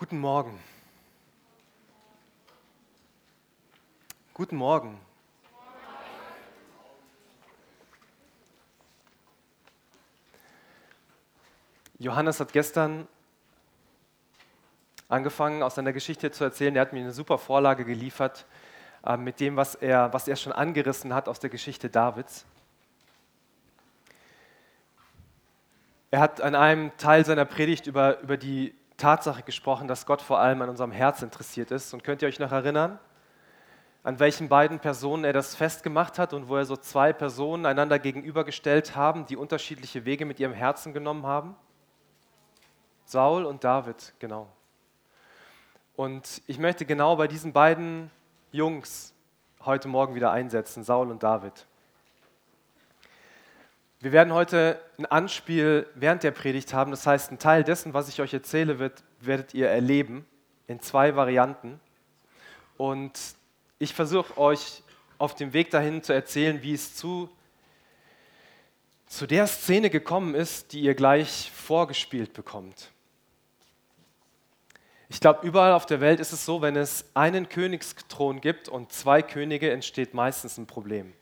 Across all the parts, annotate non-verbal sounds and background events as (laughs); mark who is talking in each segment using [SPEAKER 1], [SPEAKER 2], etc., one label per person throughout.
[SPEAKER 1] Guten Morgen. Guten Morgen. Johannes hat gestern angefangen, aus seiner Geschichte zu erzählen. Er hat mir eine super Vorlage geliefert äh, mit dem, was er, was er schon angerissen hat aus der Geschichte Davids. Er hat an einem Teil seiner Predigt über, über die Tatsache gesprochen, dass Gott vor allem an unserem Herz interessiert ist. Und könnt ihr euch noch erinnern, an welchen beiden Personen er das festgemacht hat und wo er so zwei Personen einander gegenübergestellt haben, die unterschiedliche Wege mit ihrem Herzen genommen haben? Saul und David, genau. Und ich möchte genau bei diesen beiden Jungs heute Morgen wieder einsetzen, Saul und David. Wir werden heute ein Anspiel während der Predigt haben. Das heißt, ein Teil dessen, was ich euch erzähle, wird, werdet ihr erleben in zwei Varianten. Und ich versuche euch auf dem Weg dahin zu erzählen, wie es zu, zu der Szene gekommen ist, die ihr gleich vorgespielt bekommt. Ich glaube, überall auf der Welt ist es so, wenn es einen Königsthron gibt und zwei Könige, entsteht meistens ein Problem.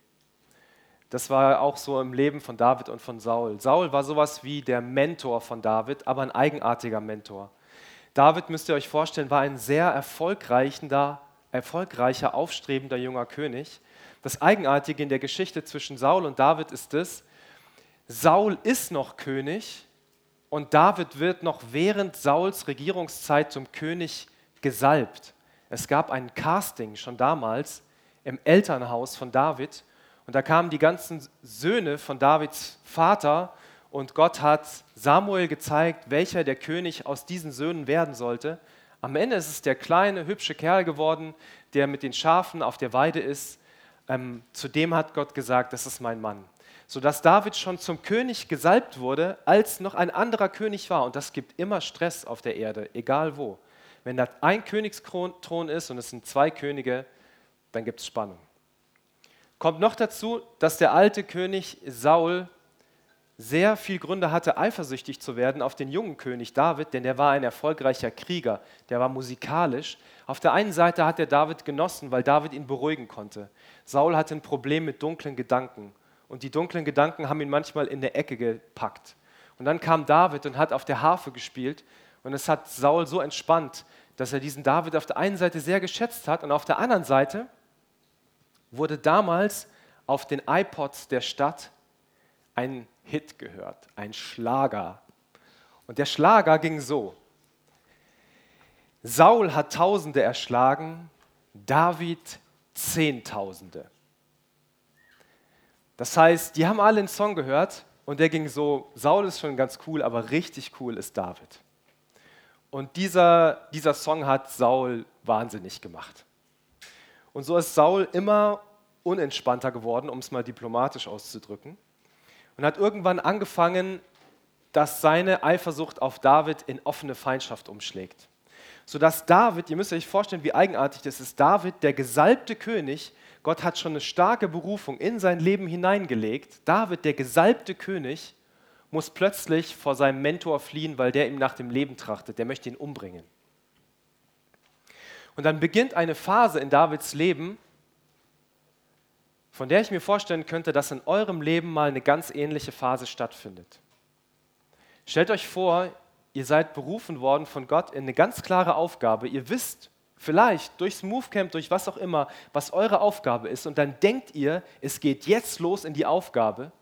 [SPEAKER 1] Das war auch so im Leben von David und von Saul. Saul war sowas wie der Mentor von David, aber ein eigenartiger Mentor. David, müsst ihr euch vorstellen, war ein sehr erfolgreicher, erfolgreicher, aufstrebender junger König. Das Eigenartige in der Geschichte zwischen Saul und David ist es, Saul ist noch König und David wird noch während Sauls Regierungszeit zum König gesalbt. Es gab ein Casting schon damals im Elternhaus von David und da kamen die ganzen Söhne von Davids Vater und Gott hat Samuel gezeigt, welcher der König aus diesen Söhnen werden sollte. Am Ende ist es der kleine, hübsche Kerl geworden, der mit den Schafen auf der Weide ist. Ähm, zu dem hat Gott gesagt, das ist mein Mann. Sodass David schon zum König gesalbt wurde, als noch ein anderer König war. Und das gibt immer Stress auf der Erde, egal wo. Wenn da ein Königsthron ist und es sind zwei Könige, dann gibt es Spannung. Kommt noch dazu, dass der alte König Saul sehr viel Gründe hatte, eifersüchtig zu werden auf den jungen König David, denn der war ein erfolgreicher Krieger, der war musikalisch. Auf der einen Seite hat er David genossen, weil David ihn beruhigen konnte. Saul hatte ein Problem mit dunklen Gedanken und die dunklen Gedanken haben ihn manchmal in der Ecke gepackt. Und dann kam David und hat auf der Harfe gespielt und es hat Saul so entspannt, dass er diesen David auf der einen Seite sehr geschätzt hat und auf der anderen Seite wurde damals auf den iPods der Stadt ein Hit gehört, ein Schlager. Und der Schlager ging so. Saul hat Tausende erschlagen, David Zehntausende. Das heißt, die haben alle einen Song gehört und der ging so, Saul ist schon ganz cool, aber richtig cool ist David. Und dieser, dieser Song hat Saul wahnsinnig gemacht. Und so ist Saul immer unentspannter geworden, um es mal diplomatisch auszudrücken. Und hat irgendwann angefangen, dass seine Eifersucht auf David in offene Feindschaft umschlägt. Sodass David, ihr müsst euch vorstellen, wie eigenartig das ist, David, der gesalbte König, Gott hat schon eine starke Berufung in sein Leben hineingelegt. David, der gesalbte König, muss plötzlich vor seinem Mentor fliehen, weil der ihm nach dem Leben trachtet. Der möchte ihn umbringen. Und dann beginnt eine Phase in Davids Leben, von der ich mir vorstellen könnte, dass in eurem Leben mal eine ganz ähnliche Phase stattfindet. Stellt euch vor, ihr seid berufen worden von Gott in eine ganz klare Aufgabe. Ihr wisst vielleicht durchs Movecamp, durch was auch immer, was eure Aufgabe ist. Und dann denkt ihr, es geht jetzt los in die Aufgabe.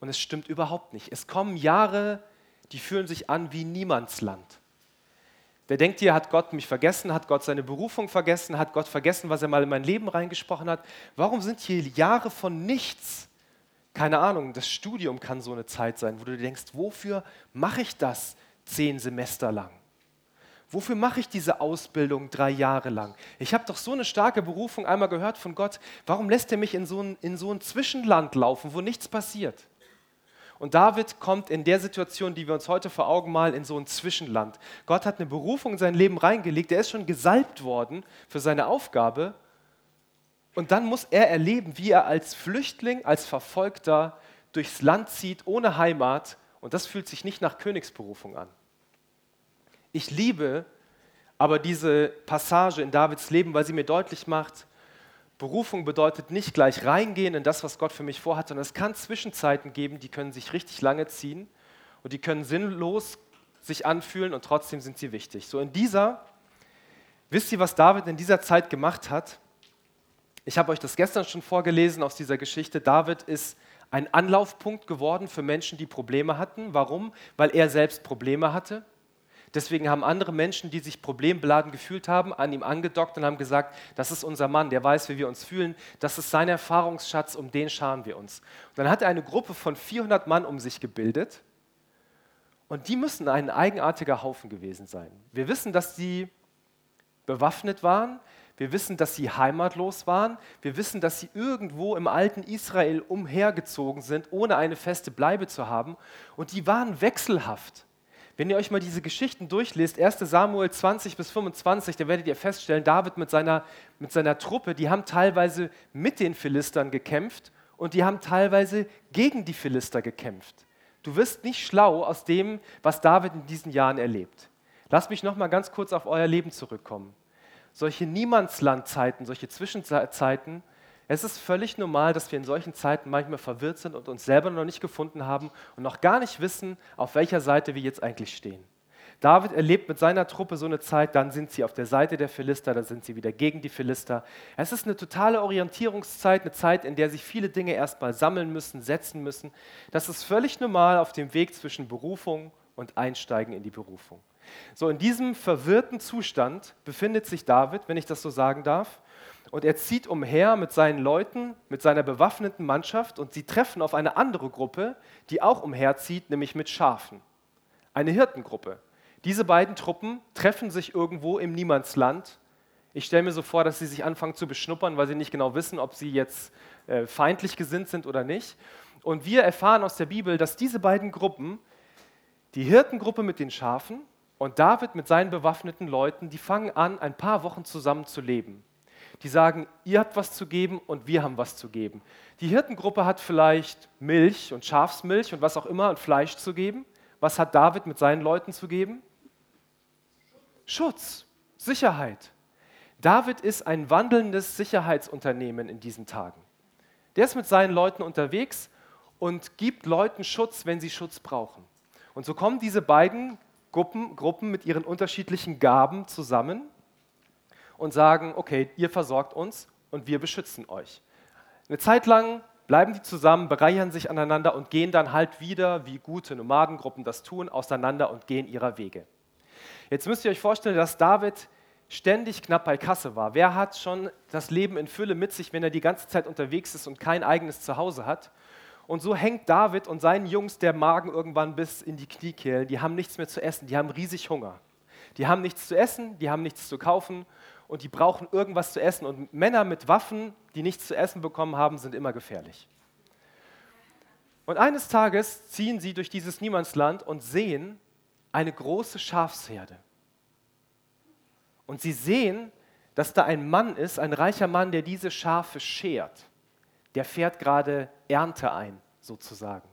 [SPEAKER 1] Und es stimmt überhaupt nicht. Es kommen Jahre, die fühlen sich an wie Niemandsland. Wer denkt hier, hat Gott mich vergessen, hat Gott seine Berufung vergessen, hat Gott vergessen, was er mal in mein Leben reingesprochen hat? Warum sind hier Jahre von nichts? Keine Ahnung, das Studium kann so eine Zeit sein, wo du denkst, wofür mache ich das zehn Semester lang? Wofür mache ich diese Ausbildung drei Jahre lang? Ich habe doch so eine starke Berufung einmal gehört von Gott. Warum lässt er mich in so ein, in so ein Zwischenland laufen, wo nichts passiert? Und David kommt in der Situation, die wir uns heute vor Augen malen, in so ein Zwischenland. Gott hat eine Berufung in sein Leben reingelegt, er ist schon gesalbt worden für seine Aufgabe. Und dann muss er erleben, wie er als Flüchtling, als Verfolgter durchs Land zieht, ohne Heimat. Und das fühlt sich nicht nach Königsberufung an. Ich liebe aber diese Passage in Davids Leben, weil sie mir deutlich macht, Berufung bedeutet nicht gleich reingehen in das, was Gott für mich vorhat, sondern es kann Zwischenzeiten geben, die können sich richtig lange ziehen und die können sinnlos sich anfühlen und trotzdem sind sie wichtig. So in dieser, wisst ihr, was David in dieser Zeit gemacht hat? Ich habe euch das gestern schon vorgelesen aus dieser Geschichte. David ist ein Anlaufpunkt geworden für Menschen, die Probleme hatten. Warum? Weil er selbst Probleme hatte. Deswegen haben andere Menschen, die sich problembeladen gefühlt haben, an ihm angedockt und haben gesagt, das ist unser Mann, der weiß, wie wir uns fühlen, das ist sein Erfahrungsschatz, um den scharen wir uns. Und dann hat er eine Gruppe von 400 Mann um sich gebildet und die müssen ein eigenartiger Haufen gewesen sein. Wir wissen, dass sie bewaffnet waren, wir wissen, dass sie heimatlos waren. Wir wissen, dass sie irgendwo im alten Israel umhergezogen sind, ohne eine feste Bleibe zu haben. Und die waren wechselhaft. Wenn ihr euch mal diese Geschichten durchlest, 1 Samuel 20 bis 25, da werdet ihr feststellen, David mit seiner, mit seiner Truppe, die haben teilweise mit den Philistern gekämpft und die haben teilweise gegen die Philister gekämpft. Du wirst nicht schlau aus dem, was David in diesen Jahren erlebt. Lass mich noch mal ganz kurz auf euer Leben zurückkommen. Solche Niemandslandzeiten, solche Zwischenzeiten, es ist völlig normal, dass wir in solchen Zeiten manchmal verwirrt sind und uns selber noch nicht gefunden haben und noch gar nicht wissen, auf welcher Seite wir jetzt eigentlich stehen. David erlebt mit seiner Truppe so eine Zeit, dann sind sie auf der Seite der Philister, dann sind sie wieder gegen die Philister. Es ist eine totale Orientierungszeit, eine Zeit, in der sich viele Dinge erstmal sammeln müssen, setzen müssen. Das ist völlig normal auf dem Weg zwischen Berufung und Einsteigen in die Berufung. So, in diesem verwirrten Zustand befindet sich David, wenn ich das so sagen darf. Und er zieht umher mit seinen Leuten, mit seiner bewaffneten Mannschaft und sie treffen auf eine andere Gruppe, die auch umherzieht, nämlich mit Schafen. Eine Hirtengruppe. Diese beiden Truppen treffen sich irgendwo im Niemandsland. Ich stelle mir so vor, dass sie sich anfangen zu beschnuppern, weil sie nicht genau wissen, ob sie jetzt äh, feindlich gesinnt sind oder nicht. Und wir erfahren aus der Bibel, dass diese beiden Gruppen, die Hirtengruppe mit den Schafen und David mit seinen bewaffneten Leuten, die fangen an, ein paar Wochen zusammen zu leben. Die sagen, ihr habt was zu geben und wir haben was zu geben. Die Hirtengruppe hat vielleicht Milch und Schafsmilch und was auch immer und Fleisch zu geben. Was hat David mit seinen Leuten zu geben? Schutz, Sicherheit. David ist ein wandelndes Sicherheitsunternehmen in diesen Tagen. Der ist mit seinen Leuten unterwegs und gibt Leuten Schutz, wenn sie Schutz brauchen. Und so kommen diese beiden Gruppen, Gruppen mit ihren unterschiedlichen Gaben zusammen und sagen, okay, ihr versorgt uns und wir beschützen euch. Eine Zeit lang bleiben die zusammen, bereichern sich aneinander und gehen dann halt wieder, wie gute Nomadengruppen das tun, auseinander und gehen ihrer Wege. Jetzt müsst ihr euch vorstellen, dass David ständig knapp bei Kasse war. Wer hat schon das Leben in Fülle mit sich, wenn er die ganze Zeit unterwegs ist und kein eigenes Zuhause hat? Und so hängt David und seinen Jungs der Magen irgendwann bis in die Kniekehlen. Die haben nichts mehr zu essen, die haben riesig Hunger. Die haben nichts zu essen, die haben nichts zu kaufen und die brauchen irgendwas zu essen. Und Männer mit Waffen, die nichts zu essen bekommen haben, sind immer gefährlich. Und eines Tages ziehen sie durch dieses Niemandsland und sehen eine große Schafsherde. Und sie sehen, dass da ein Mann ist, ein reicher Mann, der diese Schafe schert der fährt gerade Ernte ein, sozusagen.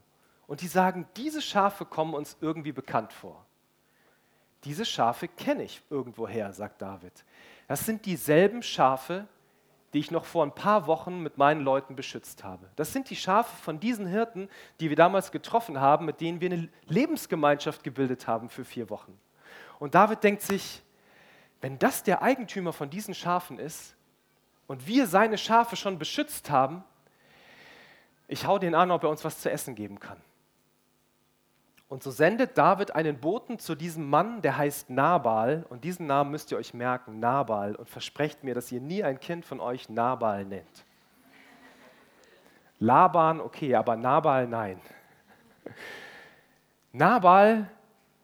[SPEAKER 1] Und die sagen, diese Schafe kommen uns irgendwie bekannt vor. Diese Schafe kenne ich irgendwoher, sagt David. Das sind dieselben Schafe, die ich noch vor ein paar Wochen mit meinen Leuten beschützt habe. Das sind die Schafe von diesen Hirten, die wir damals getroffen haben, mit denen wir eine Lebensgemeinschaft gebildet haben für vier Wochen. Und David denkt sich, wenn das der Eigentümer von diesen Schafen ist und wir seine Schafe schon beschützt haben, ich hau den an, ob er uns was zu essen geben kann. Und so sendet David einen Boten zu diesem Mann, der heißt Nabal. Und diesen Namen müsst ihr euch merken, Nabal. Und versprecht mir, dass ihr nie ein Kind von euch Nabal nennt. Laban, okay, aber Nabal, nein. Nabal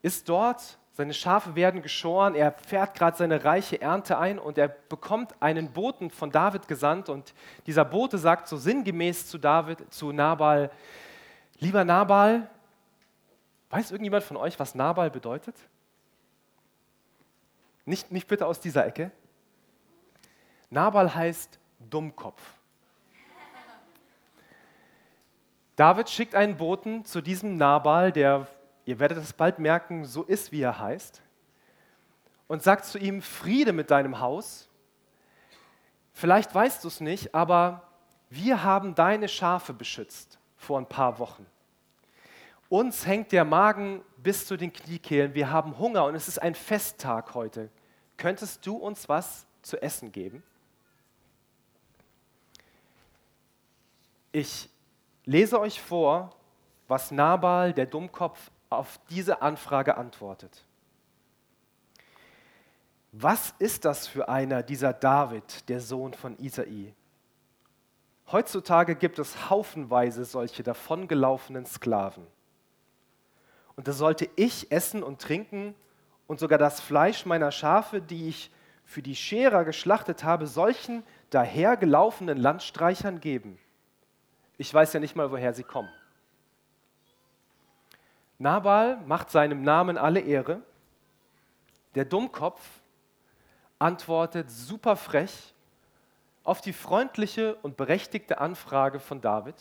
[SPEAKER 1] ist dort seine Schafe werden geschoren, er fährt gerade seine reiche Ernte ein und er bekommt einen Boten von David gesandt und dieser Bote sagt so sinngemäß zu David, zu Nabal, lieber Nabal, weiß irgendjemand von euch, was Nabal bedeutet? Nicht, nicht bitte aus dieser Ecke. Nabal heißt Dummkopf. David schickt einen Boten zu diesem Nabal, der ihr werdet es bald merken, so ist, wie er heißt. und sagt zu ihm, Friede mit deinem Haus. Vielleicht weißt du es nicht, aber wir haben deine Schafe beschützt vor ein paar Wochen. Uns hängt der Magen bis zu den Kniekehlen, wir haben Hunger und es ist ein Festtag heute. Könntest du uns was zu essen geben? Ich lese euch vor, was Nabal, der Dummkopf, auf diese Anfrage antwortet. Was ist das für einer, dieser David, der Sohn von Isai? Heutzutage gibt es haufenweise solche davongelaufenen Sklaven. Und da sollte ich essen und trinken und sogar das Fleisch meiner Schafe, die ich für die Scherer geschlachtet habe, solchen dahergelaufenen Landstreichern geben. Ich weiß ja nicht mal, woher sie kommen. Nabal macht seinem Namen alle Ehre. Der Dummkopf antwortet super frech auf die freundliche und berechtigte Anfrage von David.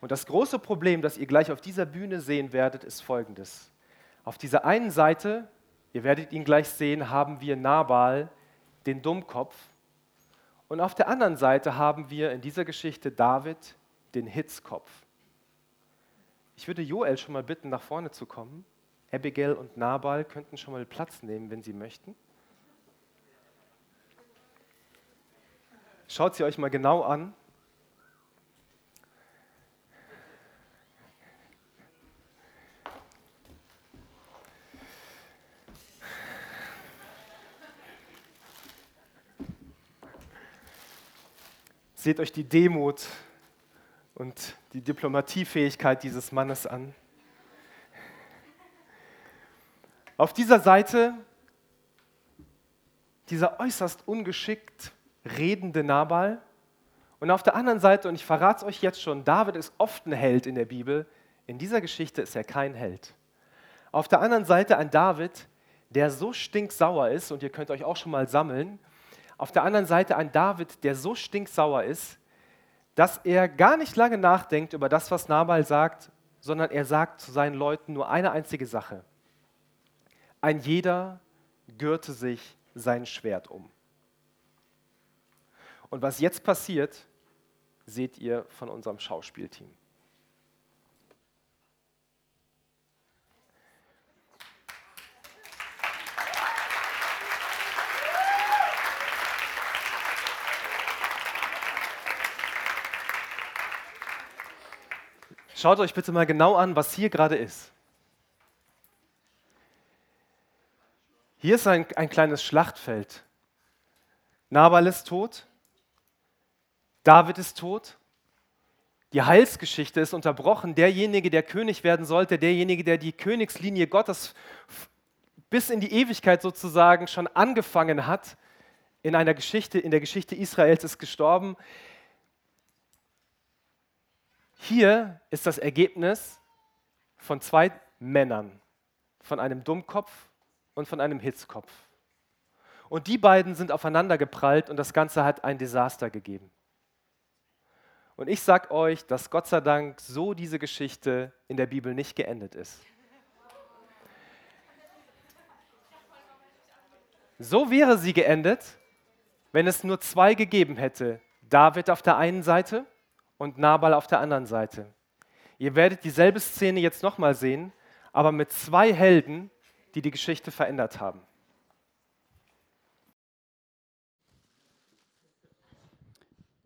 [SPEAKER 1] Und das große Problem, das ihr gleich auf dieser Bühne sehen werdet, ist folgendes. Auf dieser einen Seite, ihr werdet ihn gleich sehen, haben wir Nabal, den Dummkopf. Und auf der anderen Seite haben wir in dieser Geschichte David, den Hitzkopf. Ich würde Joel schon mal bitten, nach vorne zu kommen. Abigail und Nabal könnten schon mal Platz nehmen, wenn sie möchten. Schaut sie euch mal genau an. Seht euch die Demut und die Diplomatiefähigkeit dieses Mannes an. Auf dieser Seite dieser äußerst ungeschickt redende Nabal und auf der anderen Seite, und ich verrate es euch jetzt schon, David ist oft ein Held in der Bibel, in dieser Geschichte ist er kein Held. Auf der anderen Seite ein David, der so stinksauer ist, und ihr könnt euch auch schon mal sammeln, auf der anderen Seite ein David, der so stinksauer ist, dass er gar nicht lange nachdenkt über das, was Nabal sagt, sondern er sagt zu seinen Leuten nur eine einzige Sache. Ein jeder gürte sich sein Schwert um. Und was jetzt passiert, seht ihr von unserem Schauspielteam. Schaut euch bitte mal genau an, was hier gerade ist. Hier ist ein, ein kleines Schlachtfeld. Nabal ist tot, David ist tot, die Heilsgeschichte ist unterbrochen. Derjenige, der König werden sollte, derjenige, der die Königslinie Gottes bis in die Ewigkeit sozusagen schon angefangen hat, in einer Geschichte, in der Geschichte Israels ist gestorben. Hier ist das Ergebnis von zwei Männern, von einem Dummkopf und von einem Hitzkopf. Und die beiden sind aufeinander geprallt und das Ganze hat ein Desaster gegeben. Und ich sage euch, dass Gott sei Dank so diese Geschichte in der Bibel nicht geendet ist. So wäre sie geendet, wenn es nur zwei gegeben hätte. David auf der einen Seite und Nabal auf der anderen Seite. Ihr werdet dieselbe Szene jetzt nochmal sehen, aber mit zwei Helden, die die Geschichte verändert haben.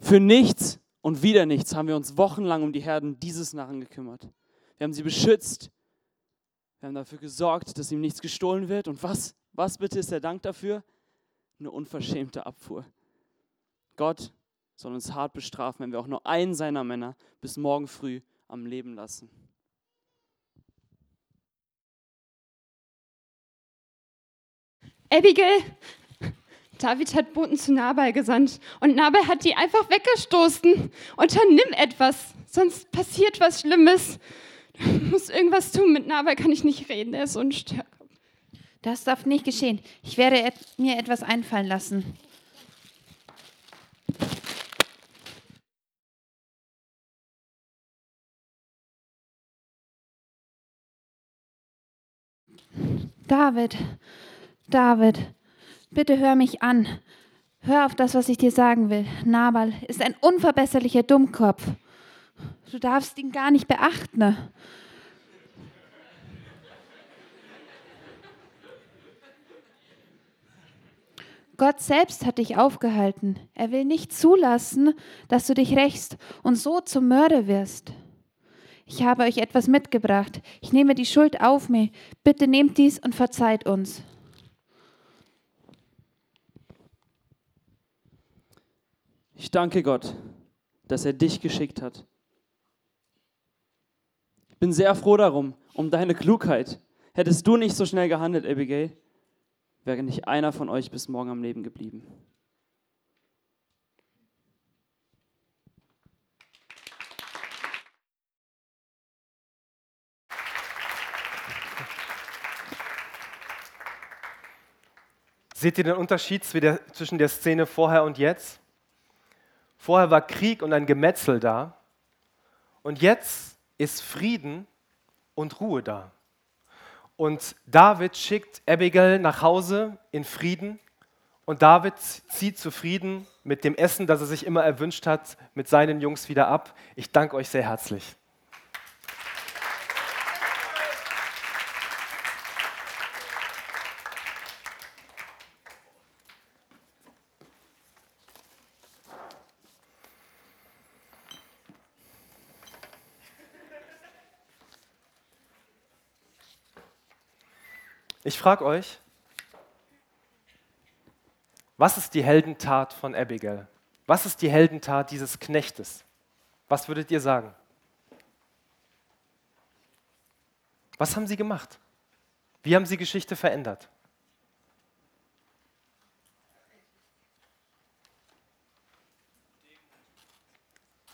[SPEAKER 2] Für nichts und wieder nichts haben wir uns wochenlang um die Herden dieses Narren gekümmert. Wir haben sie beschützt. Wir haben dafür gesorgt, dass ihm nichts gestohlen wird. Und was, was bitte ist der Dank dafür? Eine unverschämte Abfuhr. Gott soll uns hart bestrafen, wenn wir auch nur einen seiner Männer bis morgen früh am Leben lassen.
[SPEAKER 3] Abigail, David hat Boten zu Nabal gesandt und Nabal hat die einfach weggestoßen. Unternimm etwas, sonst passiert was Schlimmes. Du musst irgendwas tun. Mit Nabal kann ich nicht reden, er ist unstärker.
[SPEAKER 4] Das darf nicht geschehen. Ich werde et mir etwas einfallen lassen. David, David, bitte hör mich an. Hör auf das, was ich dir sagen will. Nabal ist ein unverbesserlicher Dummkopf. Du darfst ihn gar nicht beachten. Gott selbst hat dich aufgehalten. Er will nicht zulassen, dass du dich rächst und so zum Mörder wirst. Ich habe euch etwas mitgebracht. Ich nehme die Schuld auf mich. Bitte nehmt dies und verzeiht uns.
[SPEAKER 2] Ich danke Gott, dass er dich geschickt hat. Ich bin sehr froh darum, um deine Klugheit. Hättest du nicht so schnell gehandelt, Abigail, wäre nicht einer von euch bis morgen am Leben geblieben.
[SPEAKER 1] Seht ihr den Unterschied zwischen der Szene vorher und jetzt? Vorher war Krieg und ein Gemetzel da und jetzt ist Frieden und Ruhe da. Und David schickt Abigail nach Hause in Frieden und David zieht zufrieden mit dem Essen, das er sich immer erwünscht hat, mit seinen Jungs wieder ab. Ich danke euch sehr herzlich. Ich frage euch, was ist die Heldentat von Abigail? Was ist die Heldentat dieses Knechtes? Was würdet ihr sagen? Was haben sie gemacht? Wie haben sie Geschichte verändert?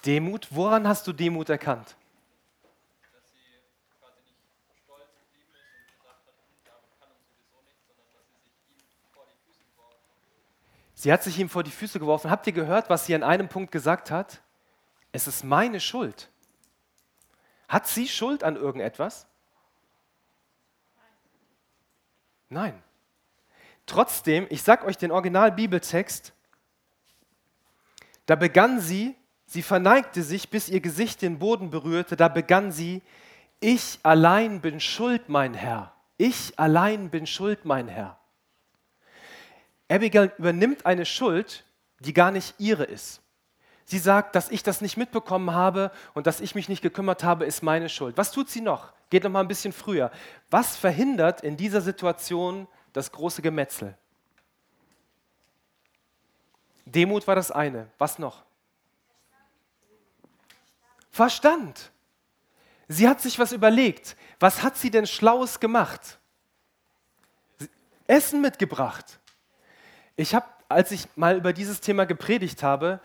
[SPEAKER 1] Demut, woran hast du Demut erkannt? Sie hat sich ihm vor die Füße geworfen. Habt ihr gehört, was sie an einem Punkt gesagt hat? Es ist meine Schuld. Hat sie Schuld an irgendetwas? Nein. Trotzdem, ich sage euch den Original-Bibeltext, da begann sie, sie verneigte sich, bis ihr Gesicht den Boden berührte, da begann sie, ich allein bin schuld, mein Herr. Ich allein bin schuld, mein Herr. Abigail übernimmt eine Schuld, die gar nicht ihre ist. Sie sagt, dass ich das nicht mitbekommen habe und dass ich mich nicht gekümmert habe, ist meine Schuld. Was tut sie noch? Geht noch mal ein bisschen früher. Was verhindert in dieser Situation das große Gemetzel? Demut war das eine. Was noch? Verstand. Sie hat sich was überlegt. Was hat sie denn Schlaues gemacht? Essen mitgebracht. Ich habe, als ich mal über dieses Thema gepredigt habe,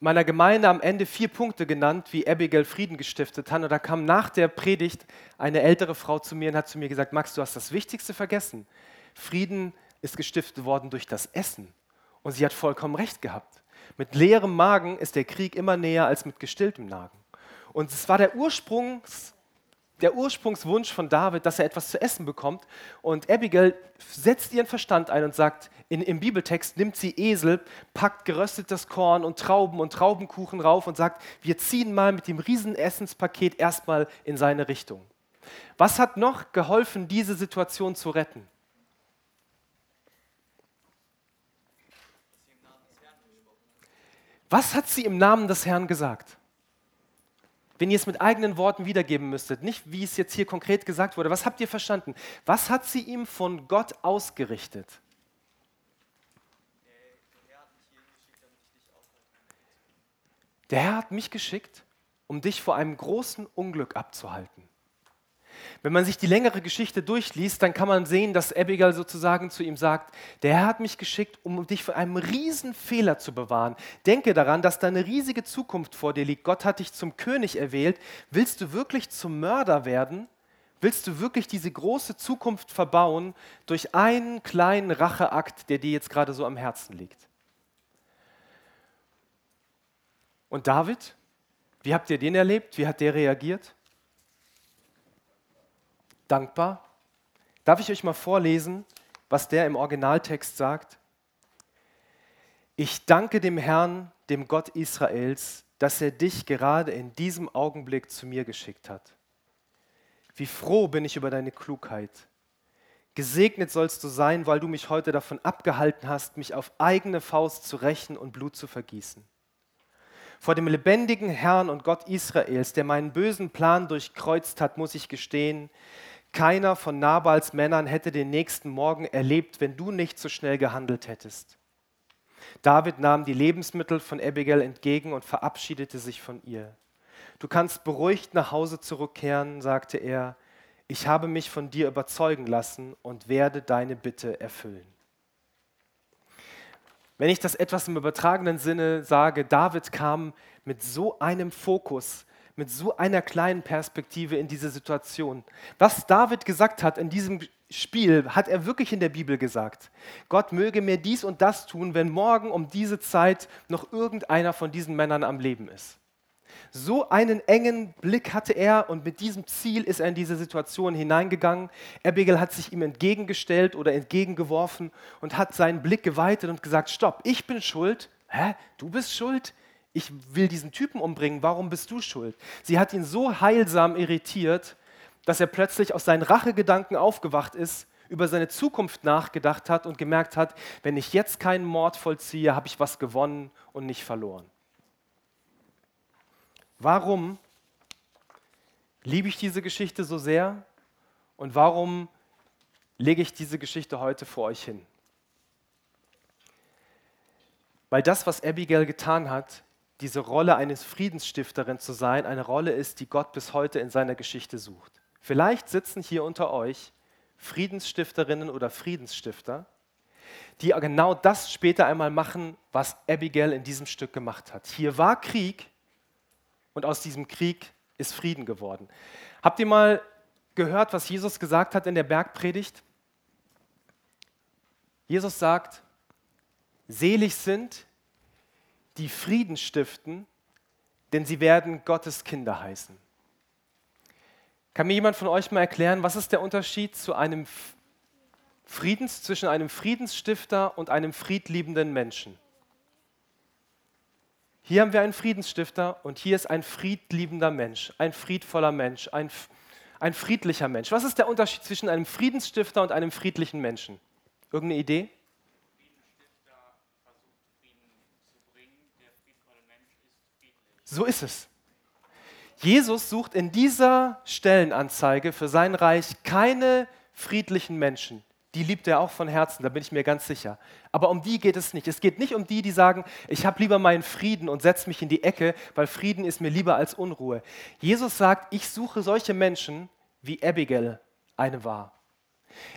[SPEAKER 1] meiner Gemeinde am Ende vier Punkte genannt, wie Abigail Frieden gestiftet hat. Und da kam nach der Predigt eine ältere Frau zu mir und hat zu mir gesagt, Max, du hast das Wichtigste vergessen. Frieden ist gestiftet worden durch das Essen. Und sie hat vollkommen recht gehabt. Mit leerem Magen ist der Krieg immer näher als mit gestilltem Magen. Und es war der Ursprungs, der Ursprungswunsch von David, dass er etwas zu essen bekommt. Und Abigail setzt ihren Verstand ein und sagt, in, im Bibeltext nimmt sie Esel, packt geröstetes Korn und Trauben und Traubenkuchen rauf und sagt, wir ziehen mal mit dem Riesenessenspaket erstmal in seine Richtung. Was hat noch geholfen, diese Situation zu retten? Was hat sie im Namen des Herrn gesagt? Wenn ihr es mit eigenen Worten wiedergeben müsstet, nicht wie es jetzt hier konkret gesagt wurde, was habt ihr verstanden? Was hat sie ihm von Gott ausgerichtet? Der Herr hat mich geschickt, um dich vor einem großen Unglück abzuhalten. Wenn man sich die längere Geschichte durchliest, dann kann man sehen, dass Abigail sozusagen zu ihm sagt, der Herr hat mich geschickt, um dich vor einem riesen Fehler zu bewahren. Denke daran, dass da eine riesige Zukunft vor dir liegt. Gott hat dich zum König erwählt. Willst du wirklich zum Mörder werden? Willst du wirklich diese große Zukunft verbauen durch einen kleinen Racheakt, der dir jetzt gerade so am Herzen liegt? Und David, wie habt ihr den erlebt? Wie hat der reagiert? Dankbar. Darf ich euch mal vorlesen, was der im Originaltext sagt? Ich danke dem Herrn, dem Gott Israels, dass er dich gerade in diesem Augenblick zu mir geschickt hat. Wie froh bin ich über deine Klugheit. Gesegnet sollst du sein, weil du mich heute davon abgehalten hast, mich auf eigene Faust zu rächen und Blut zu vergießen. Vor dem lebendigen Herrn und Gott Israels, der meinen bösen Plan durchkreuzt hat, muss ich gestehen, keiner von Nabals Männern hätte den nächsten Morgen erlebt, wenn du nicht so schnell gehandelt hättest. David nahm die Lebensmittel von Abigail entgegen und verabschiedete sich von ihr. Du kannst beruhigt nach Hause zurückkehren, sagte er. Ich habe mich von dir überzeugen lassen und werde deine Bitte erfüllen. Wenn ich das etwas im übertragenen Sinne sage, David kam mit so einem Fokus, mit so einer kleinen Perspektive in diese Situation. Was David gesagt hat in diesem Spiel, hat er wirklich in der Bibel gesagt. Gott möge mir dies und das tun, wenn morgen um diese Zeit noch irgendeiner von diesen Männern am Leben ist. So einen engen Blick hatte er und mit diesem Ziel ist er in diese Situation hineingegangen. Abigail hat sich ihm entgegengestellt oder entgegengeworfen und hat seinen Blick geweitet und gesagt, stopp, ich bin schuld. Hä? Du bist schuld? Ich will diesen Typen umbringen, warum bist du schuld? Sie hat ihn so heilsam irritiert, dass er plötzlich aus seinen Rachegedanken aufgewacht ist, über seine Zukunft nachgedacht hat und gemerkt hat, wenn ich jetzt keinen Mord vollziehe, habe ich was gewonnen und nicht verloren. Warum liebe ich diese Geschichte so sehr und warum lege ich diese Geschichte heute vor euch hin? Weil das, was Abigail getan hat, diese Rolle eines Friedensstifterin zu sein, eine Rolle ist, die Gott bis heute in seiner Geschichte sucht. Vielleicht sitzen hier unter euch Friedensstifterinnen oder Friedensstifter, die genau das später einmal machen, was Abigail in diesem Stück gemacht hat. Hier war Krieg, und aus diesem Krieg ist Frieden geworden. Habt ihr mal gehört, was Jesus gesagt hat in der Bergpredigt? Jesus sagt, selig sind, die Frieden stiften, denn sie werden Gottes Kinder heißen. Kann mir jemand von euch mal erklären, was ist der Unterschied zu einem Friedens, zwischen einem Friedensstifter und einem friedliebenden Menschen? Hier haben wir einen Friedensstifter und hier ist ein friedliebender Mensch, ein friedvoller Mensch, ein, ein friedlicher Mensch. Was ist der Unterschied zwischen einem Friedensstifter und einem friedlichen Menschen? Irgendeine Idee? So ist es. Jesus sucht in dieser Stellenanzeige für sein Reich keine friedlichen Menschen, die liebt er auch von Herzen, da bin ich mir ganz sicher. Aber um die geht es nicht. Es geht nicht um die, die sagen, ich habe lieber meinen Frieden und setze mich in die Ecke, weil Frieden ist mir lieber als Unruhe. Jesus sagt, ich suche solche Menschen, wie Abigail eine war.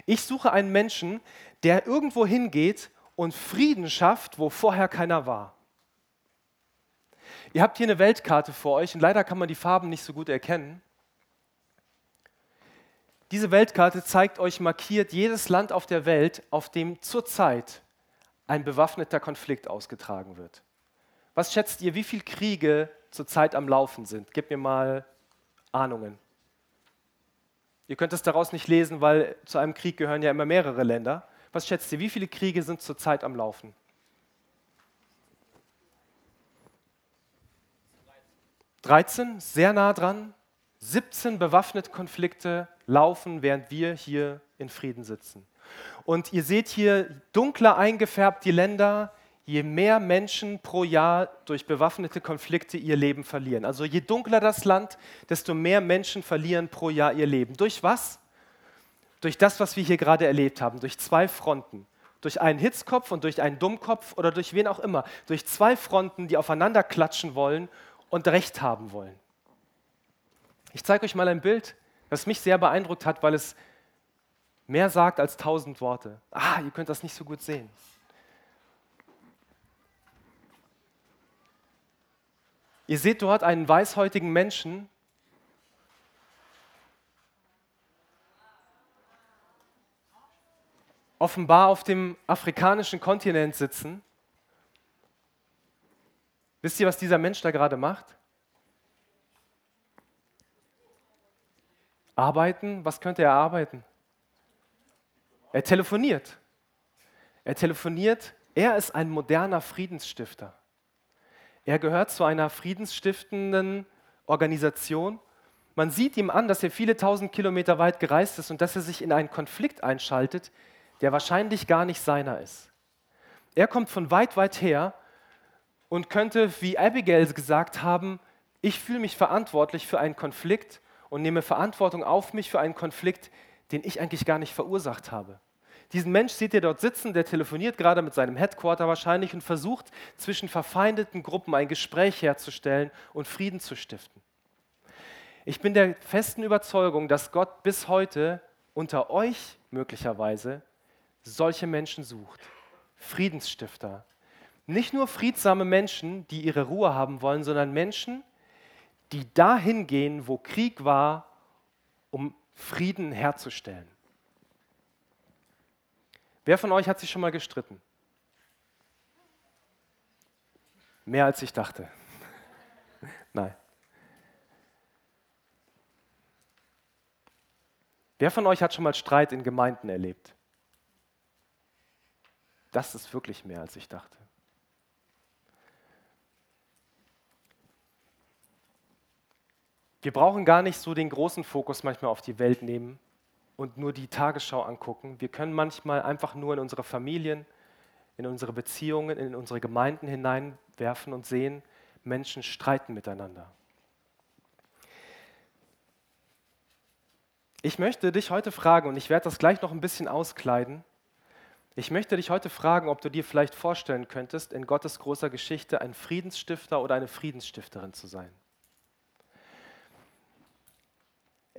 [SPEAKER 1] Ich suche einen Menschen, der irgendwo hingeht und Frieden schafft, wo vorher keiner war. Ihr habt hier eine Weltkarte vor euch und leider kann man die Farben nicht so gut erkennen. Diese Weltkarte zeigt euch markiert jedes Land auf der Welt, auf dem zurzeit ein bewaffneter Konflikt ausgetragen wird. Was schätzt ihr, wie viele Kriege zurzeit am Laufen sind? Gebt mir mal Ahnungen. Ihr könnt es daraus nicht lesen, weil zu einem Krieg gehören ja immer mehrere Länder. Was schätzt ihr, wie viele Kriege sind zurzeit am Laufen? 13, sehr nah dran. 17 bewaffnete Konflikte laufen, während wir hier in Frieden sitzen. Und ihr seht hier dunkler eingefärbt die Länder, je mehr Menschen pro Jahr durch bewaffnete Konflikte ihr Leben verlieren. Also je dunkler das Land, desto mehr Menschen verlieren pro Jahr ihr Leben. Durch was? Durch das, was wir hier gerade erlebt haben, durch zwei Fronten. Durch einen Hitzkopf und durch einen Dummkopf oder durch wen auch immer. Durch zwei Fronten, die aufeinander klatschen wollen und Recht haben wollen. Ich zeige euch mal ein Bild, das mich sehr beeindruckt hat, weil es mehr sagt als tausend Worte. Ah, ihr könnt das nicht so gut sehen. Ihr seht dort einen weißhäutigen Menschen, offenbar auf dem afrikanischen Kontinent sitzen. Wisst ihr, was dieser Mensch da gerade macht? Arbeiten, was könnte er arbeiten? Er telefoniert. Er telefoniert, er ist ein moderner Friedensstifter. Er gehört zu einer friedensstiftenden Organisation. Man sieht ihm an, dass er viele tausend Kilometer weit gereist ist und dass er sich in einen Konflikt einschaltet, der wahrscheinlich gar nicht seiner ist. Er kommt von weit, weit her und könnte, wie Abigail gesagt haben, ich fühle mich verantwortlich für einen Konflikt und nehme Verantwortung auf mich für einen Konflikt, den ich eigentlich gar nicht verursacht habe. Diesen Mensch seht ihr dort sitzen, der telefoniert gerade mit seinem Headquarter wahrscheinlich und versucht zwischen verfeindeten Gruppen ein Gespräch herzustellen und Frieden zu stiften. Ich bin der festen Überzeugung, dass Gott bis heute unter euch möglicherweise solche Menschen sucht. Friedensstifter. Nicht nur friedsame Menschen, die ihre Ruhe haben wollen, sondern Menschen, die dahin gehen, wo Krieg war, um Frieden herzustellen. Wer von euch hat sich schon mal gestritten? Mehr als ich dachte. (laughs) Nein. Wer von euch hat schon mal Streit in Gemeinden erlebt? Das ist wirklich mehr als ich dachte. Wir brauchen gar nicht so den großen Fokus manchmal auf die Welt nehmen und nur die Tagesschau angucken. Wir können manchmal einfach nur in unsere Familien, in unsere Beziehungen, in unsere Gemeinden hineinwerfen und sehen, Menschen streiten miteinander. Ich möchte dich heute fragen, und ich werde das gleich noch ein bisschen auskleiden, ich möchte dich heute fragen, ob du dir vielleicht vorstellen könntest, in Gottes großer Geschichte ein Friedensstifter oder eine Friedensstifterin zu sein.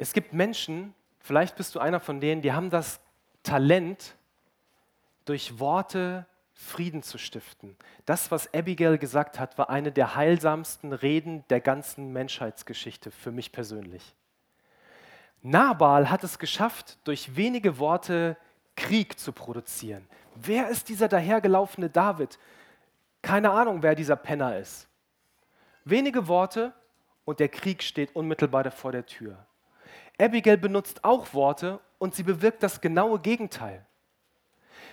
[SPEAKER 1] Es gibt Menschen, vielleicht bist du einer von denen, die haben das Talent, durch Worte Frieden zu stiften. Das, was Abigail gesagt hat, war eine der heilsamsten Reden der ganzen Menschheitsgeschichte für mich persönlich. Nabal hat es geschafft, durch wenige Worte Krieg zu produzieren. Wer ist dieser dahergelaufene David? Keine Ahnung, wer dieser Penner ist. Wenige Worte und der Krieg steht unmittelbar vor der Tür. Abigail benutzt auch Worte und sie bewirkt das genaue Gegenteil.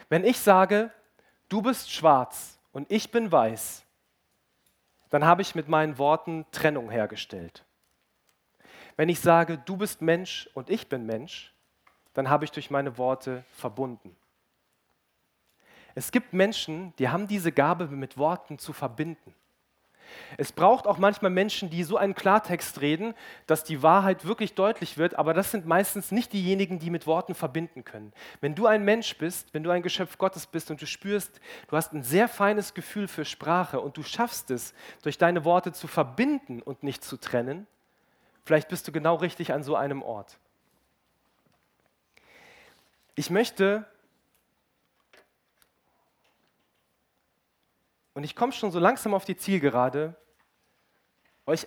[SPEAKER 1] Wenn ich sage, du bist schwarz und ich bin weiß, dann habe ich mit meinen Worten Trennung hergestellt. Wenn ich sage, du bist Mensch und ich bin Mensch, dann habe ich durch meine Worte verbunden. Es gibt Menschen, die haben diese Gabe, mit Worten zu verbinden. Es braucht auch manchmal Menschen, die so einen Klartext reden, dass die Wahrheit wirklich deutlich wird, aber das sind meistens nicht diejenigen, die mit Worten verbinden können. Wenn du ein Mensch bist, wenn du ein Geschöpf Gottes bist und du spürst, du hast ein sehr feines Gefühl für Sprache und du schaffst es, durch deine Worte zu verbinden und nicht zu trennen, vielleicht bist du genau richtig an so einem Ort. Ich möchte und ich komme schon so langsam auf die Zielgerade, euch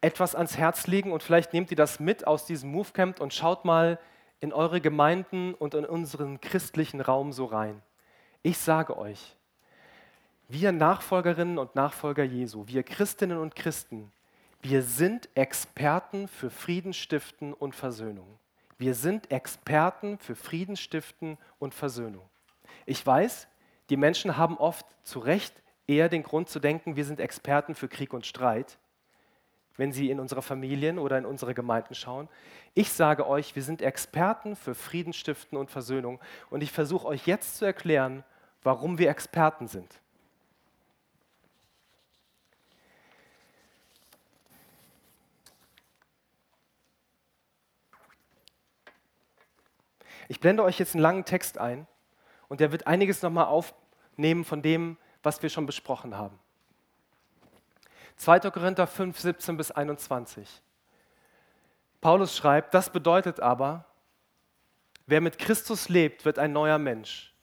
[SPEAKER 1] etwas ans Herz legen und vielleicht nehmt ihr das mit aus diesem Movecamp und schaut mal in eure Gemeinden und in unseren christlichen Raum so rein. Ich sage euch, wir Nachfolgerinnen und Nachfolger Jesu, wir Christinnen und Christen, wir sind Experten für Friedensstiften und Versöhnung. Wir sind Experten für Friedensstiften und Versöhnung. Ich weiß, die Menschen haben oft zu Recht eher den Grund zu denken, wir sind Experten für Krieg und Streit, wenn Sie in unsere Familien oder in unsere Gemeinden schauen. Ich sage euch, wir sind Experten für Friedensstiften und Versöhnung. Und ich versuche euch jetzt zu erklären, warum wir Experten sind. Ich blende euch jetzt einen langen Text ein und der wird einiges nochmal aufnehmen von dem, was wir schon besprochen haben. 2. Korinther 5, 17 bis 21. Paulus schreibt, das bedeutet aber, wer mit Christus lebt, wird ein neuer Mensch.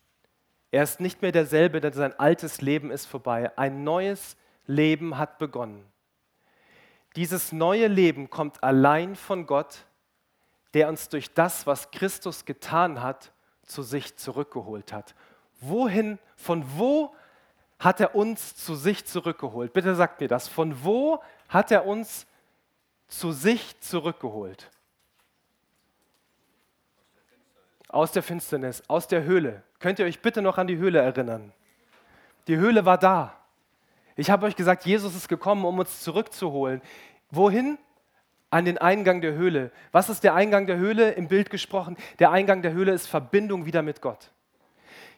[SPEAKER 1] Er ist nicht mehr derselbe, denn sein altes Leben ist vorbei. Ein neues Leben hat begonnen. Dieses neue Leben kommt allein von Gott, der uns durch das, was Christus getan hat, zu sich zurückgeholt hat. Wohin, von wo hat er uns zu sich zurückgeholt? Bitte sagt mir das. Von wo hat er uns zu sich zurückgeholt? aus der Finsternis, aus der Höhle. Könnt ihr euch bitte noch an die Höhle erinnern? Die Höhle war da. Ich habe euch gesagt, Jesus ist gekommen, um uns zurückzuholen. Wohin? An den Eingang der Höhle. Was ist der Eingang der Höhle? Im Bild gesprochen. Der Eingang der Höhle ist Verbindung wieder mit Gott.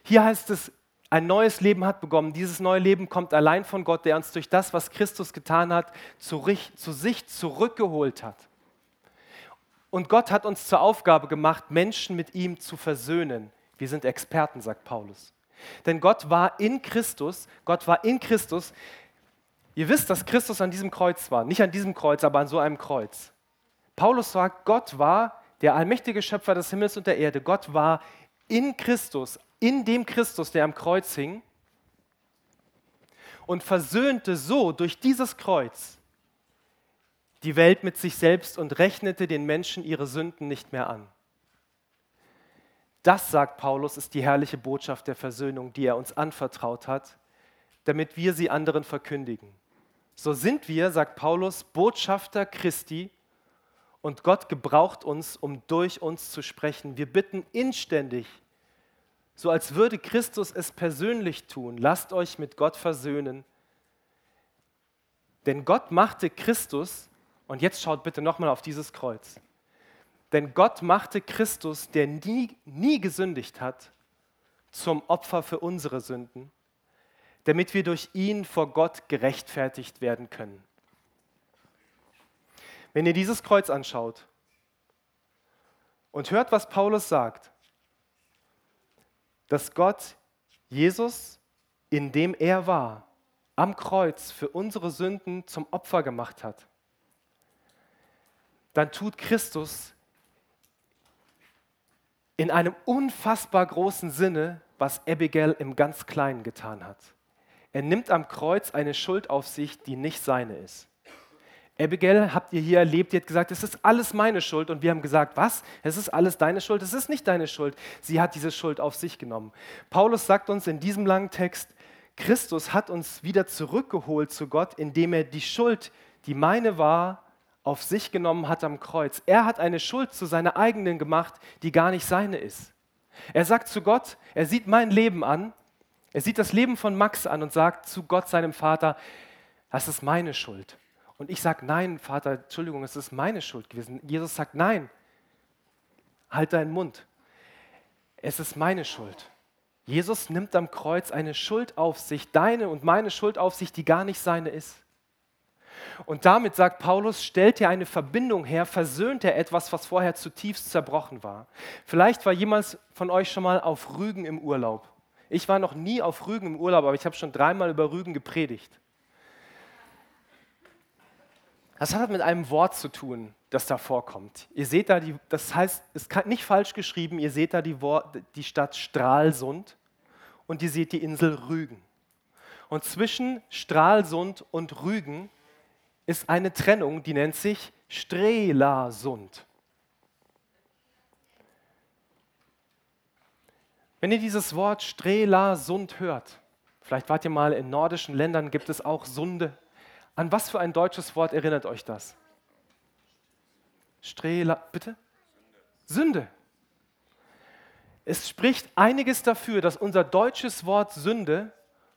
[SPEAKER 1] Hier heißt es, ein neues Leben hat begonnen. Dieses neue Leben kommt allein von Gott, der uns durch das, was Christus getan hat, zu, sich zurückgeholt hat. Und Gott hat uns zur Aufgabe gemacht, Menschen mit ihm zu versöhnen. Wir sind Experten, sagt Paulus. Denn Gott war in Christus, Gott war in Christus. Ihr wisst, dass Christus an diesem Kreuz war. Nicht an diesem Kreuz, aber an so einem Kreuz. Paulus sagt, Gott war der allmächtige Schöpfer des Himmels und der Erde. Gott war in Christus, in dem Christus, der am Kreuz hing und versöhnte so durch dieses Kreuz die Welt mit sich selbst und rechnete den Menschen ihre Sünden nicht mehr an. Das, sagt Paulus, ist die herrliche Botschaft der Versöhnung, die er uns anvertraut hat, damit wir sie anderen verkündigen. So sind wir, sagt Paulus, Botschafter Christi und Gott gebraucht uns, um durch uns zu sprechen. Wir bitten inständig, so als würde Christus es persönlich tun, lasst euch mit Gott versöhnen. Denn Gott machte Christus, und jetzt schaut bitte nochmal auf dieses Kreuz, denn Gott machte Christus, der nie, nie gesündigt hat, zum Opfer für unsere Sünden, damit wir durch ihn vor Gott gerechtfertigt werden können. Wenn ihr dieses Kreuz anschaut und hört, was Paulus sagt, dass Gott Jesus, in dem er war, am Kreuz für unsere Sünden zum Opfer gemacht hat, dann tut Christus in einem unfassbar großen Sinne, was Abigail im ganz Kleinen getan hat. Er nimmt am Kreuz eine Schuld auf sich, die nicht seine ist. Abigail, habt ihr hier erlebt, die hat gesagt, es ist alles meine Schuld. Und wir haben gesagt, was? Es ist alles deine Schuld? Es ist nicht deine Schuld. Sie hat diese Schuld auf sich genommen. Paulus sagt uns in diesem langen Text, Christus hat uns wieder zurückgeholt zu Gott, indem er die Schuld, die meine war, auf sich genommen hat am Kreuz. Er hat eine Schuld zu seiner eigenen gemacht, die gar nicht seine ist. Er sagt zu Gott, er sieht mein Leben an, er sieht das Leben von Max an und sagt zu Gott, seinem Vater, das ist meine Schuld. Und ich sage, nein, Vater, Entschuldigung, es ist meine Schuld gewesen. Jesus sagt, nein, halt deinen Mund. Es ist meine Schuld. Jesus nimmt am Kreuz eine Schuld auf sich, deine und meine Schuld auf sich, die gar nicht seine ist. Und damit sagt Paulus, stellt er eine Verbindung her, versöhnt er etwas, was vorher zutiefst zerbrochen war. Vielleicht war jemand von euch schon mal auf Rügen im Urlaub. Ich war noch nie auf Rügen im Urlaub, aber ich habe schon dreimal über Rügen gepredigt. Das hat mit einem Wort zu tun, das da vorkommt. Ihr seht da, die, das heißt, es ist nicht falsch geschrieben, ihr seht da die, Wort, die Stadt Stralsund und ihr seht die Insel Rügen. Und zwischen Stralsund und Rügen ist eine Trennung, die nennt sich Strelasund. Wenn ihr dieses Wort Strelasund hört, vielleicht wart ihr mal in nordischen Ländern, gibt es auch Sunde. An was für ein deutsches Wort erinnert euch das? Strela, bitte? Sünde. Es spricht einiges dafür, dass unser deutsches Wort Sünde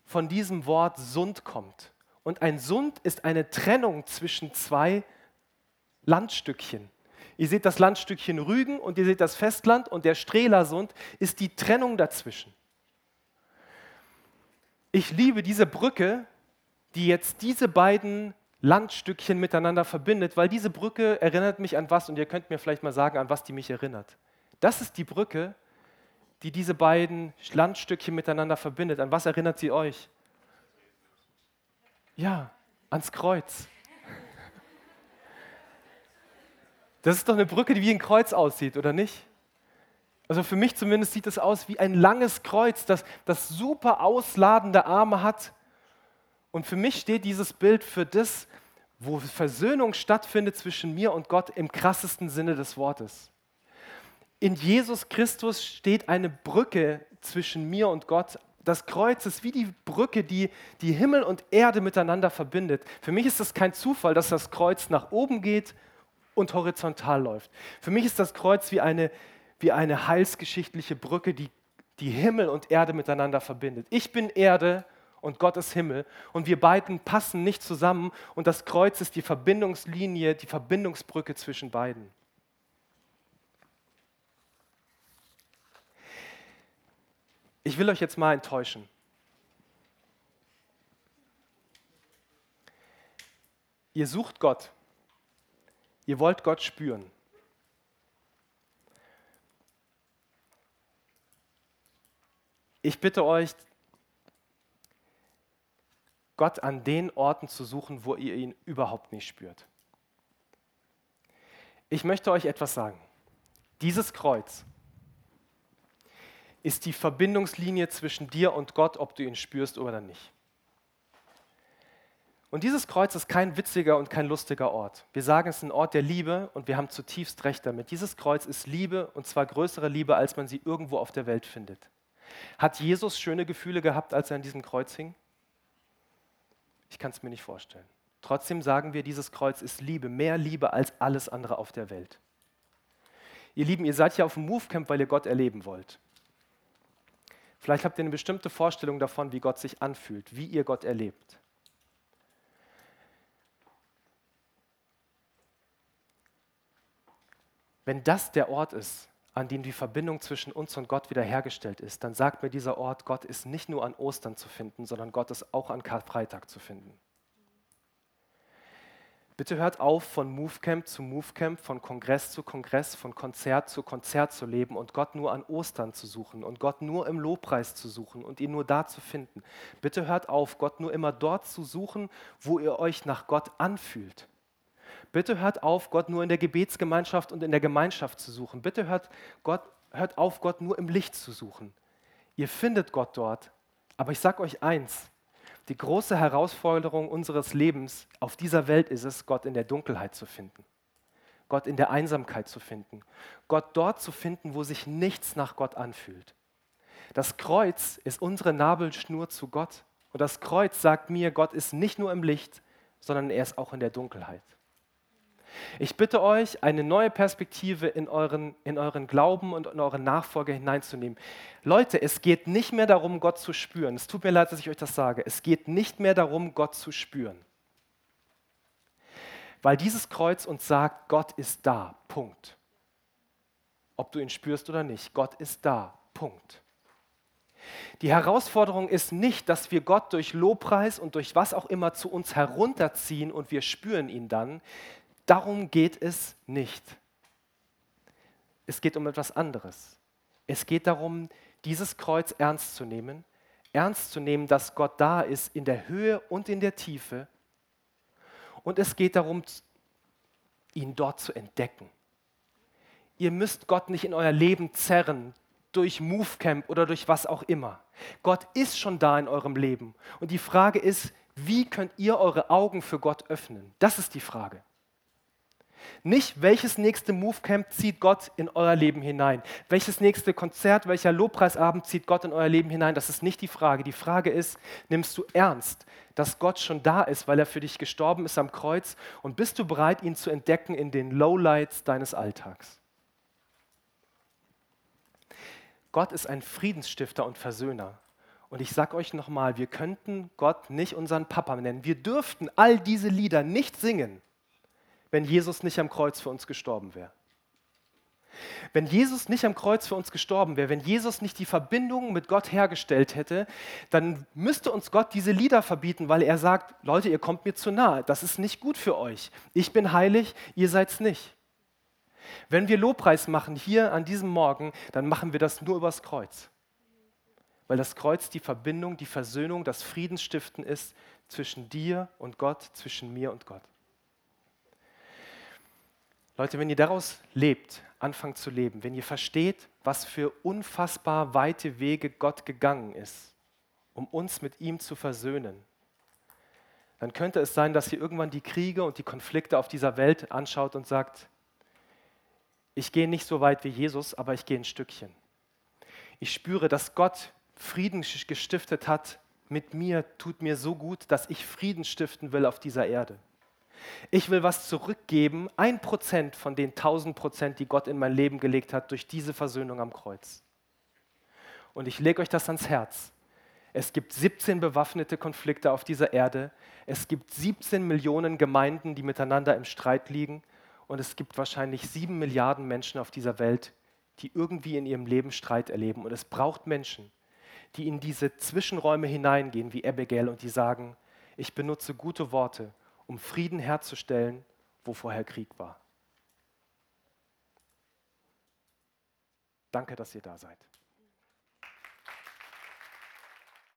[SPEAKER 1] von diesem Wort Sund kommt. Und ein Sund ist eine Trennung zwischen zwei Landstückchen. Ihr seht das Landstückchen Rügen und ihr seht das Festland und der Strelasund ist die Trennung dazwischen. Ich liebe diese Brücke, die jetzt diese beiden Landstückchen miteinander verbindet, weil diese Brücke erinnert mich an was und ihr könnt mir vielleicht mal sagen, an was die mich erinnert. Das ist die Brücke, die diese beiden Landstückchen miteinander verbindet. An was erinnert sie euch? Ja, ans Kreuz. Das ist doch eine Brücke, die wie ein Kreuz aussieht, oder nicht? Also für mich zumindest sieht es aus wie ein langes Kreuz, das, das super ausladende Arme hat. Und für mich steht dieses Bild für das, wo Versöhnung stattfindet zwischen mir und Gott im krassesten Sinne des Wortes. In Jesus Christus steht eine Brücke zwischen mir und Gott, das Kreuz ist wie die Brücke, die die Himmel und Erde miteinander verbindet. Für mich ist es kein Zufall, dass das Kreuz nach oben geht und horizontal läuft. Für mich ist das Kreuz wie eine, wie eine heilsgeschichtliche Brücke, die die Himmel und Erde miteinander verbindet. Ich bin Erde und Gott ist Himmel und wir beiden passen nicht zusammen und das Kreuz ist die Verbindungslinie, die Verbindungsbrücke zwischen beiden. Ich will euch jetzt mal enttäuschen. Ihr sucht Gott. Ihr wollt Gott spüren. Ich bitte euch, Gott an den Orten zu suchen, wo ihr ihn überhaupt nicht spürt. Ich möchte euch etwas sagen. Dieses Kreuz ist die Verbindungslinie zwischen dir und Gott, ob du ihn spürst oder nicht. Und dieses Kreuz ist kein witziger und kein lustiger Ort. Wir sagen, es ist ein Ort der Liebe und wir haben zutiefst recht damit. Dieses Kreuz ist Liebe und zwar größere Liebe, als man sie irgendwo auf der Welt findet. Hat Jesus schöne Gefühle gehabt, als er an diesem Kreuz hing? Ich kann es mir nicht vorstellen. Trotzdem sagen wir, dieses Kreuz ist Liebe, mehr Liebe als alles andere auf der Welt. Ihr Lieben, ihr seid ja auf dem Movecamp, weil ihr Gott erleben wollt. Vielleicht habt ihr eine bestimmte Vorstellung davon, wie Gott sich anfühlt, wie ihr Gott erlebt. Wenn das der Ort ist, an dem die Verbindung zwischen uns und Gott wiederhergestellt ist, dann sagt mir dieser Ort, Gott ist nicht nur an Ostern zu finden, sondern Gott ist auch an Karfreitag zu finden. Bitte hört auf, von Movecamp zu Movecamp, von Kongress zu Kongress, von Konzert zu Konzert zu leben und Gott nur an Ostern zu suchen und Gott nur im Lobpreis zu suchen und ihn nur da zu finden. Bitte hört auf, Gott nur immer dort zu suchen, wo ihr euch nach Gott anfühlt. Bitte hört auf, Gott nur in der Gebetsgemeinschaft und in der Gemeinschaft zu suchen. Bitte hört, Gott, hört auf, Gott nur im Licht zu suchen. Ihr findet Gott dort. Aber ich sage euch eins, die große Herausforderung unseres Lebens auf dieser Welt ist es, Gott in der Dunkelheit zu finden. Gott in der Einsamkeit zu finden. Gott dort zu finden, wo sich nichts nach Gott anfühlt. Das Kreuz ist unsere Nabelschnur zu Gott. Und das Kreuz sagt mir, Gott ist nicht nur im Licht, sondern er ist auch in der Dunkelheit. Ich bitte euch, eine neue Perspektive in euren, in euren Glauben und in euren Nachfolger hineinzunehmen. Leute, es geht nicht mehr darum, Gott zu spüren. Es tut mir leid, dass ich euch das sage. Es geht nicht mehr darum, Gott zu spüren. Weil dieses Kreuz uns sagt, Gott ist da. Punkt. Ob du ihn spürst oder nicht, Gott ist da. Punkt. Die Herausforderung ist nicht, dass wir Gott durch Lobpreis und durch was auch immer zu uns herunterziehen und wir spüren ihn dann. Darum geht es nicht. Es geht um etwas anderes. Es geht darum, dieses Kreuz ernst zu nehmen, ernst zu nehmen, dass Gott da ist in der Höhe und in der Tiefe. Und es geht darum, ihn dort zu entdecken. Ihr müsst Gott nicht in euer Leben zerren durch Movecamp oder durch was auch immer. Gott ist schon da in eurem Leben. Und die Frage ist, wie könnt ihr eure Augen für Gott öffnen? Das ist die Frage. Nicht, welches nächste Movecamp zieht Gott in euer Leben hinein. Welches nächste Konzert, welcher Lobpreisabend zieht Gott in euer Leben hinein. Das ist nicht die Frage. Die Frage ist, nimmst du ernst, dass Gott schon da ist, weil er für dich gestorben ist am Kreuz und bist du bereit, ihn zu entdecken in den Lowlights deines Alltags? Gott ist ein Friedensstifter und Versöhner. Und ich sage euch nochmal, wir könnten Gott nicht unseren Papa nennen. Wir dürften all diese Lieder nicht singen, wenn Jesus nicht am Kreuz für uns gestorben wäre. Wenn Jesus nicht am Kreuz für uns gestorben wäre, wenn Jesus nicht die Verbindung mit Gott hergestellt hätte, dann müsste uns Gott diese Lieder verbieten, weil er sagt, Leute, ihr kommt mir zu nahe, das ist nicht gut für euch. Ich bin heilig, ihr seid's nicht. Wenn wir Lobpreis machen hier an diesem Morgen, dann machen wir das nur übers Kreuz. Weil das Kreuz die Verbindung, die Versöhnung, das Friedensstiften ist zwischen dir und Gott, zwischen mir und Gott. Leute, wenn ihr daraus lebt, anfangt zu leben, wenn ihr versteht, was für unfassbar weite Wege Gott gegangen ist, um uns mit ihm zu versöhnen, dann könnte es sein, dass ihr irgendwann die Kriege und die Konflikte auf dieser Welt anschaut und sagt, ich gehe nicht so weit wie Jesus, aber ich gehe ein Stückchen. Ich spüre, dass Gott Frieden gestiftet hat mit mir, tut mir so gut, dass ich Frieden stiften will auf dieser Erde. Ich will was zurückgeben, ein Prozent von den tausend Prozent, die Gott in mein Leben gelegt hat durch diese Versöhnung am Kreuz. Und ich lege euch das ans Herz. Es gibt 17 bewaffnete Konflikte auf dieser Erde. Es gibt 17 Millionen Gemeinden, die miteinander im Streit liegen. Und es gibt wahrscheinlich sieben Milliarden Menschen auf dieser Welt, die irgendwie in ihrem Leben Streit erleben. Und es braucht Menschen, die in diese Zwischenräume hineingehen, wie Abigail, und die sagen, ich benutze gute Worte, um Frieden herzustellen, wo vorher Krieg war. Danke, dass ihr da seid.